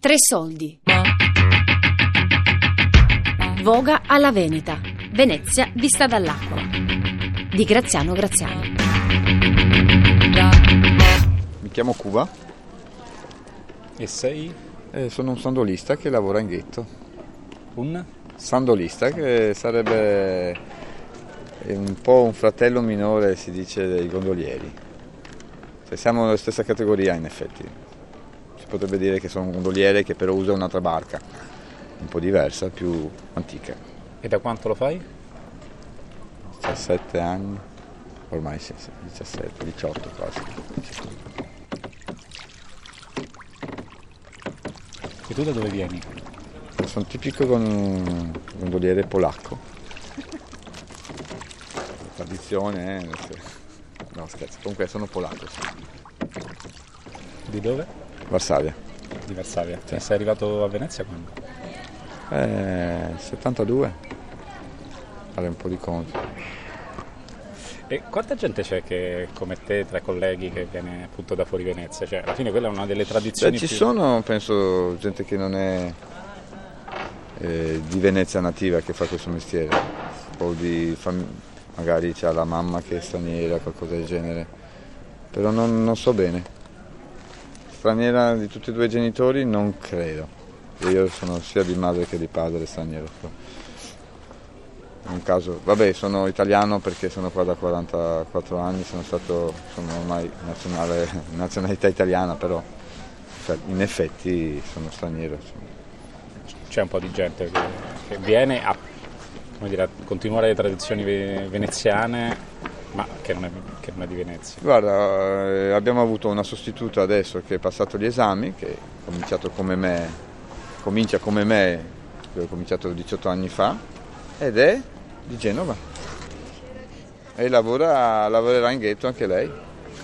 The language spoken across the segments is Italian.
Tre soldi. Voga alla Veneta. Venezia vista dall'acqua. Di Graziano Graziano. Mi chiamo Cuba E sei e sono un sandolista che lavora in ghetto. un? Sandolista che sarebbe un po' un fratello minore, si dice, dei gondolieri. Cioè, siamo nella stessa categoria in effetti. Potrebbe dire che sono un gondoliere che però usa un'altra barca, un po' diversa, più antica. E da quanto lo fai? 17 anni, ormai sì, sì, 17, 18 quasi. E tu da dove vieni? Sono tipico con- gondoliere polacco. Tradizione, eh? No scherzo, comunque sono polacco, sì. Di dove? Varsavia. Di Varsavia. E sei arrivato a Venezia quando? Eh, 72. Fare un po' di conto. E quanta gente c'è che come te, tra colleghi, che viene appunto da fuori Venezia? Cioè, alla fine quella è una delle tradizioni ci più... sono, penso, gente che non è eh, di Venezia nativa che fa questo mestiere. O di fam- magari c'ha la mamma che è straniera, qualcosa del genere. Però non, non so bene. Straniera di tutti e due i genitori non credo. Io sono sia di madre che di padre straniero. un caso, vabbè, sono italiano perché sono qua da 44 anni, sono stato, sono ormai nazionale, nazionalità italiana, però cioè, in effetti sono straniero. C'è un po' di gente che, che viene a, dire, a continuare le tradizioni ve- veneziane, che non, è, che non è di Venezia. Guarda, eh, abbiamo avuto una sostituta adesso che ha passato gli esami, che ha cominciato come me, comincia come me, io ho cominciato 18 anni fa, ed è di Genova. E lavora, lavorerà in ghetto anche lei,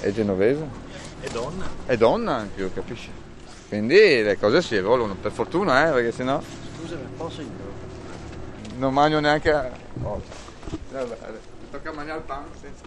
è genovese. E donna? È donna anche, capisci? Quindi le cose si evolvono, per fortuna, eh, perché sennò Scusami, posso io? non mangio neanche... a- Oh. Vabbè,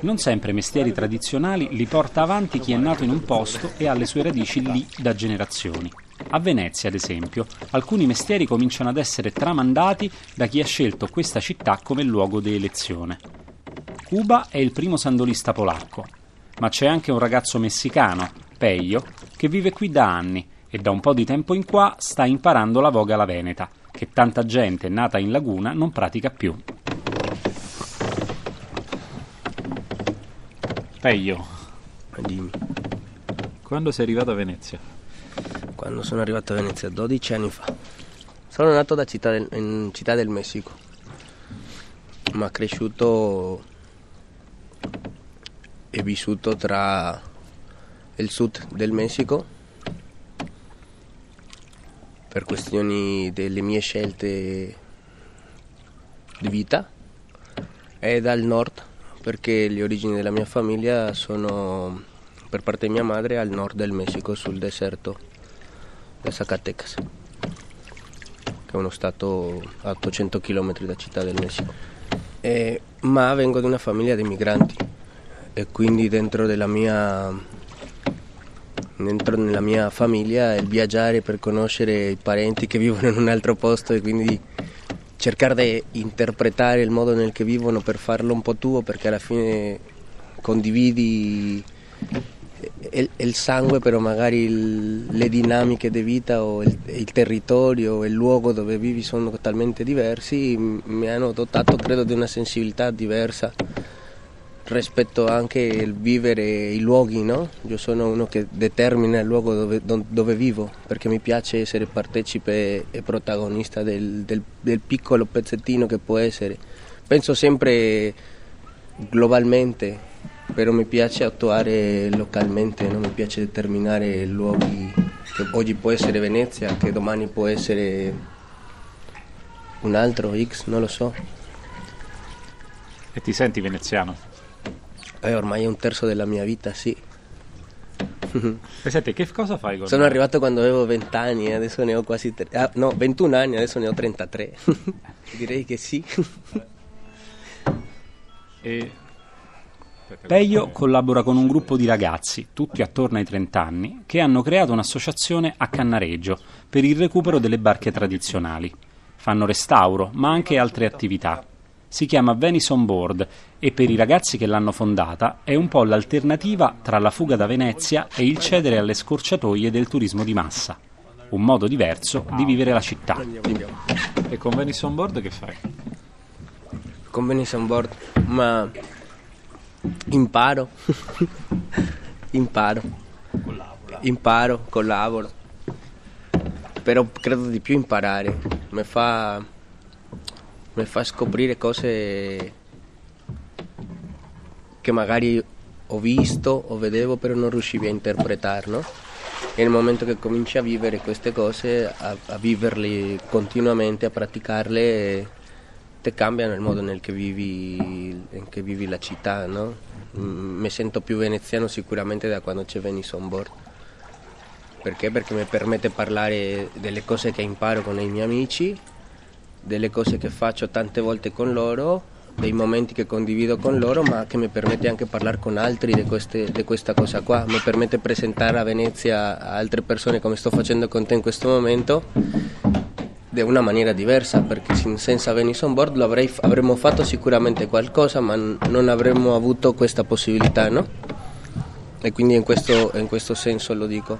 Non sempre mestieri tradizionali li porta avanti chi è nato in un posto e ha le sue radici lì da generazioni. A Venezia, ad esempio, alcuni mestieri cominciano ad essere tramandati da chi ha scelto questa città come luogo di elezione. Cuba è il primo sandolista polacco, ma c'è anche un ragazzo messicano, Peio, che vive qui da anni e da un po' di tempo in qua sta imparando la voga alla veneta, che tanta gente nata in laguna non pratica più. Peio, Dimmi, Quando sei arrivato a Venezia? quando sono arrivato a Venezia, 12 anni fa. Sono nato da città del- in Città del Messico, ma cresciuto e vissuto tra il sud del Messico per questioni delle mie scelte di vita e dal nord perché le origini della mia famiglia sono per parte di mia madre al nord del Messico sul deserto di Zacatecas che è uno stato a 800 km da Città del Messico. E- ma vengo da una famiglia di migranti e quindi dentro della mia dentro nella mia famiglia il viaggiare per conoscere i parenti che vivono in un altro posto e quindi cercare di interpretare il modo nel che vivono per farlo un po' tuo perché alla fine condividi il, il sangue però magari il- le dinamiche di vita o il, il territorio o il luogo dove vivi sono totalmente diversi mi hanno dotato credo di una sensibilità diversa rispetto anche al vivere i luoghi, no? Io sono uno che determina il luogo dove, dove vivo perché mi piace essere partecipe e protagonista del, del- del piccolo pezzettino che può essere. Penso sempre globalmente, però mi piace attuare localmente, no? mi piace determinare luoghi che oggi può essere Venezia, che domani può essere un altro X, non lo so. E ti senti veneziano? Eh, ormai è un terzo della mia vita, sì. E senti, che cosa fai con Sono arrivato quando avevo 20 anni, adesso ne ho quasi... tre- ah, no, 21 anni, adesso ne ho 33. Direi che sì. E Peio collabora con un gruppo di ragazzi, tutti attorno ai 30 anni, che hanno creato un'associazione a Cannareggio per il recupero delle barche tradizionali. Fanno restauro, ma anche altre attività. Si chiama Venice on Board e per i ragazzi che l'hanno fondata è un po' l'alternativa tra la fuga da Venezia e il cedere alle scorciatoie del turismo di massa. Un modo diverso di vivere la città. E con Venice on Board che fai? Con Venice on Board, ma imparo. imparo. Imparo, collaboro. Però credo di più imparare. Mi fa, mi fa scoprire cose che magari ho visto o vedevo però non riuscivi a interpretare, no? E nel momento che cominci a vivere queste cose, a, a viverle continuamente, a praticarle, te cambiano il modo nel che vivi, in che vivi la città, no? Mi sento più veneziano sicuramente da quando c'è Venice on board. Perché? Perché mi permette di parlare delle cose che imparo con i miei amici, delle cose che faccio tante volte con loro, dei momenti che condivido con loro, ma che mi permette anche parlare con altri di, queste, di questa cosa qua. Mi permette presentare a Venezia a altre persone come sto facendo con te in questo momento di una maniera diversa, perché senza Venice on board avrei, avremmo fatto sicuramente qualcosa, ma non avremmo avuto questa possibilità, no? E quindi in questo, in questo senso lo dico.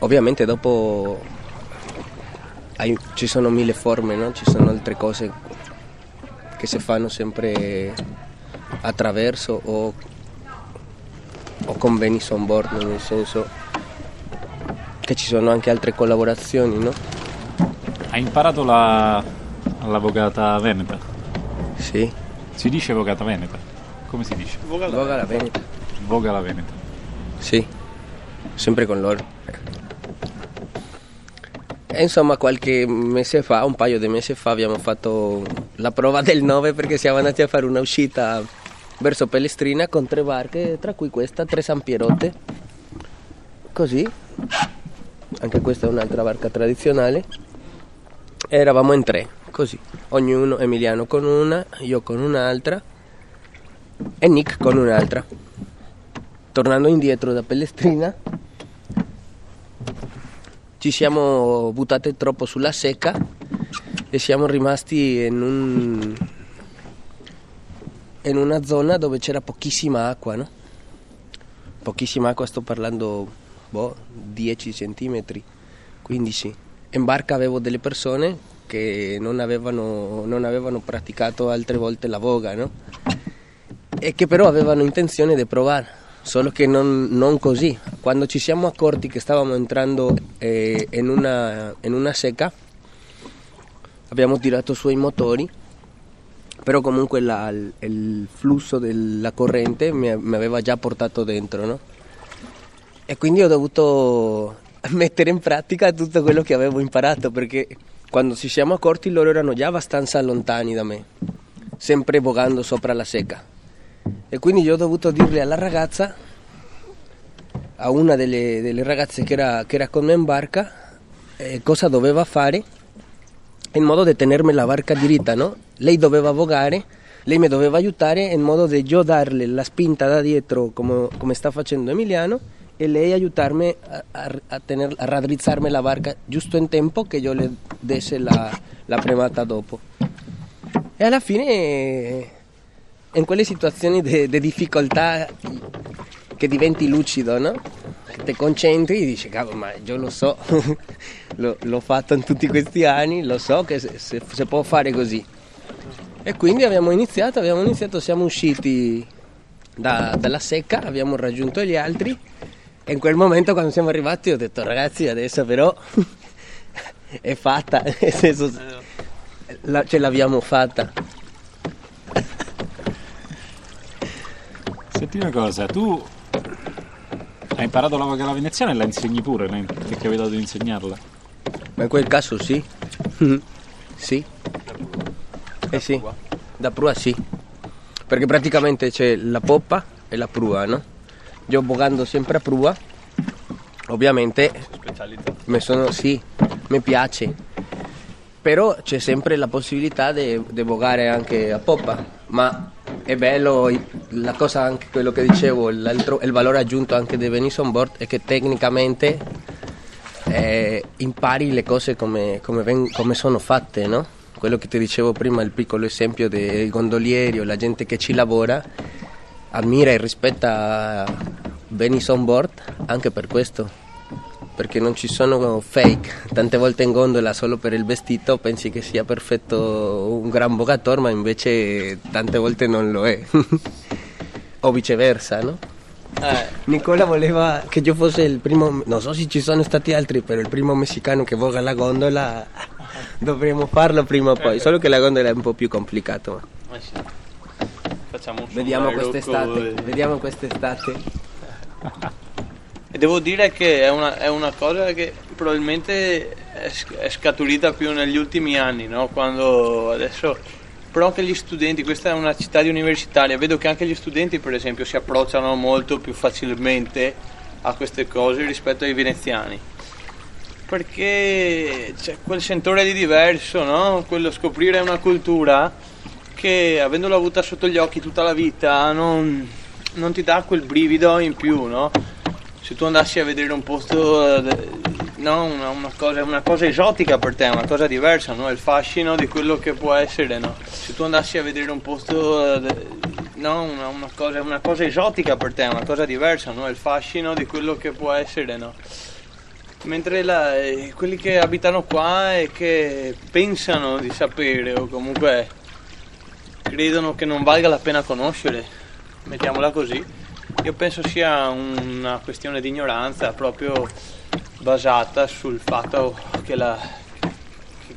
Ovviamente dopo hai- ci sono mille forme, no? ci sono altre cose che si fanno sempre attraverso o, o con Venice on board, nel senso che ci sono anche altre collaborazioni, no? Hai imparato la, l'avvocata veneta? Sì, Si dice avvocata veneta? Come si dice? Voga la Veneta. Voga la veneta. Sì, sempre con loro. E insomma, qualche mese fa, un paio di mesi fa, abbiamo fatto la prova del 9 perché siamo andati a fare una uscita verso Pellestrina con tre barche, tra cui questa, tre Sampierotte. Così, anche questa è un'altra barca tradizionale. Eravamo in tre, così, ognuno, Emiliano con una, io con un'altra e Nick con un'altra. Tornando indietro da Pellestrina, ci siamo buttate troppo sulla secca e siamo rimasti in, un, in una zona dove c'era pochissima acqua, no? Pochissima acqua, sto parlando boh, 10 centimetri, 15. In barca avevo delle persone che non avevano, non avevano praticato altre volte la voga, no? E che però avevano intenzione di provare solo che non, non così. Quando ci siamo accorti che stavamo entrando eh, in, una, in una secca, abbiamo tirato su i motori, però comunque la- il, flusso della corrente mi, mi aveva già portato dentro, no? E quindi ho dovuto mettere in pratica tutto quello che avevo imparato, perché quando ci siamo accorti loro erano già abbastanza lontani da me, sempre vogando sopra la secca. E quindi io ho dovuto dirle alla ragazza, a una delle, delle ragazze che era, che era con me in barca, eh, cosa doveva fare in modo da tenermi la barca diritta, no? Lei doveva vogare, lei mi doveva aiutare in modo da io darle la spinta da dietro come, come sta facendo Emiliano e lei aiutarmi a, a, a tener- a raddrizzarmi la barca giusto in tempo che io le desse la, la premata dopo. E alla fine in quelle situazioni di difficoltà che diventi lucido, no? Ti concentri e dici, cavolo, ma io lo so, L'ho, l'ho fatto in tutti questi anni, lo so che se, se- se può fare così. E quindi abbiamo iniziato, abbiamo iniziato, siamo usciti da- dalla secca, abbiamo raggiunto gli altri e in quel momento quando siamo arrivati ho detto ragazzi adesso però è fatta, nel senso, la- ce l'abbiamo fatta. Senti una cosa, tu hai imparato la voga alla veneziana e la insegni pure, ne- ti è capitato di insegnarla? Ma in quel caso sì. sì. Eh sì, da prua sì. Perché praticamente c'è la poppa e la prua, no? Io vogando sempre a prua, ovviamente mi sono, sì, mi piace. Però c'è sempre la possibilità di vogare anche a poppa, ma è bello, la cosa anche quello che dicevo, il valore aggiunto anche di venire on board è che tecnicamente eh, impari le cose come, come, ven- come sono fatte, no? Quello che ti dicevo prima, il piccolo esempio del gondolieri o la gente che ci lavora, ammira e rispetta Venice on board anche per questo perché non ci sono fake. Tante volte in gondola solo per il vestito pensi che sia perfetto un gran bogator, ma invece tante volte non lo è. o viceversa, no? Eh. Nicola voleva che io fosse il primo, non so se ci sono stati altri, però il primo messicano che voga la gondola dovremmo farlo prima o poi, solo che la gondola è un po' più complicato. Ma... Facciamo un vediamo quest'estate, vediamo quest'estate. E devo dire che è una, è una cosa che probabilmente è, è, scaturita più negli ultimi anni, no? Quando adesso però anche gli studenti, questa è una città universitaria, vedo che anche gli studenti per esempio si approcciano molto più facilmente a queste cose rispetto ai veneziani perché c'è quel sentore di diverso, no? quello scoprire una cultura che avendola avuta sotto gli occhi tutta la vita non, non ti dà quel brivido in più, no? se tu andassi a vedere un posto, eh, no, una, una, cosa, una, cosa, esotica per te, una cosa diversa, no? il fascino di quello che può essere. No? Se tu andassi a vedere un posto, eh, no, una, una, cosa, una cosa esotica per te, una cosa diversa, no? il fascino di quello che può essere. No? Mentre la, eh, quelli che abitano qua e che pensano di sapere o comunque credono che non valga la pena conoscere, mettiamola così, io penso sia una questione di ignoranza proprio basata sul fatto che la,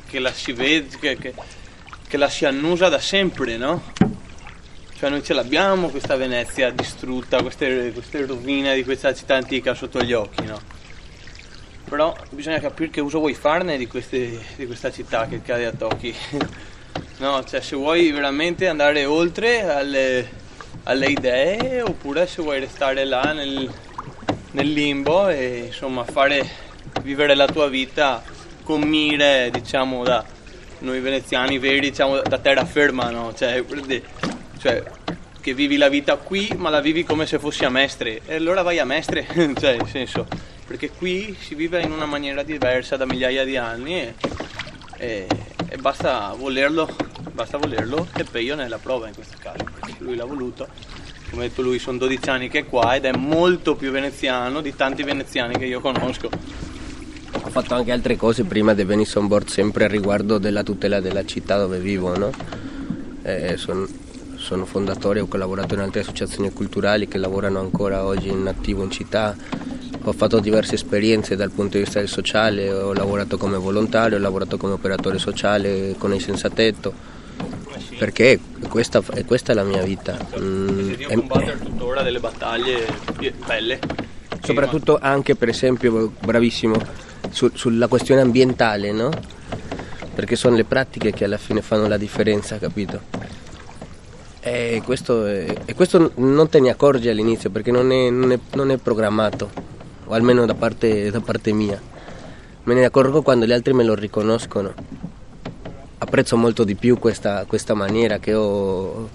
che la si vede, che, che, che, la si annusa da sempre, no? Cioè noi ce l'abbiamo questa Venezia distrutta, queste, queste rovine di questa città antica sotto gli occhi, no? Però bisogna capire che uso vuoi farne di, queste, di questa città che cade a tocchi. no, cioè se vuoi veramente andare oltre alle alle idee oppure se vuoi restare là nel, nel limbo e insomma fare vivere la tua vita con mire diciamo da noi veneziani veri diciamo da terraferma no? cioè, cioè che vivi la vita qui ma la vivi come se fossi a Mestre e allora vai a Mestre cioè nel senso perché qui si vive in una maniera diversa da migliaia di anni e, e, e basta volerlo basta volerlo e Peio nella prova in questo caso, lui l'ha voluto. Come ha detto lui, sono 12 anni che è qua ed è molto più veneziano di tanti veneziani che io conosco. Ho fatto anche altre cose prima di venire on board, sempre riguardo della tutela della città dove vivo, no? eh, son, sono fondatore, ho collaborato in altre associazioni culturali che lavorano ancora oggi in attivo in città. Ho fatto diverse esperienze dal punto di vista del sociale, ho lavorato come volontario, ho lavorato come operatore sociale con i senza tetto perché questa, questa, è la mia vita. Mm, e combattere tuttora delle battaglie belle. Soprattutto anche per esempio, bravissimo, su, sulla questione ambientale, no? Perché sono le pratiche che alla fine fanno la differenza, capito? E questo, è, e questo non te ne accorgi all'inizio perché non è, non è, non è programmato, o almeno da parte, da parte mia. Me ne accorgo quando gli altri me lo riconoscono apprezzo molto di più questa, questa maniera che ho,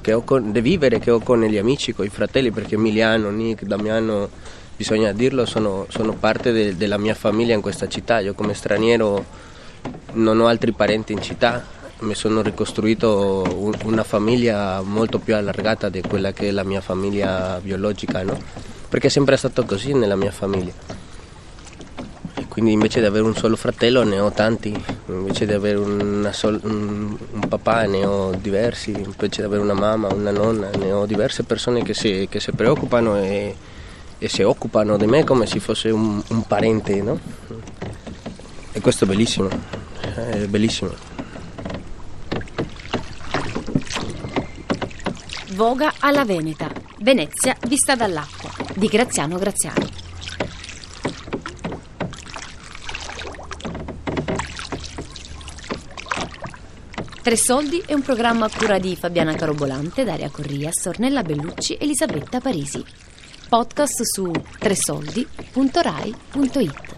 che ho con, di vivere, che ho con gli amici, con i fratelli, perché Emiliano, Nick, Damiano, bisogna dirlo, sono, sono parte de, della mia famiglia in questa città. Io come straniero non ho altri parenti in città, mi sono ricostruito un, una famiglia molto più allargata di quella che è la mia famiglia biologica, no? perché è sempre stato così nella mia famiglia quindi invece di avere un solo fratello ne ho tanti, invece di avere sol- un, un, papà ne ho diversi, invece di avere una mamma, una nonna, ne ho diverse persone che si, che si preoccupano e, e, si occupano di me come se fosse un, un parente, no? E questo è bellissimo, è bellissimo. Voga alla Veneta, Venezia vista dall'acqua, di Graziano Graziano. Tre Soldi è un programma a cura di Fabiana Carobolante, Daria Corrias, Ornella Bellucci, Elisabetta Parisi. Podcast su tresoldi.rai.it.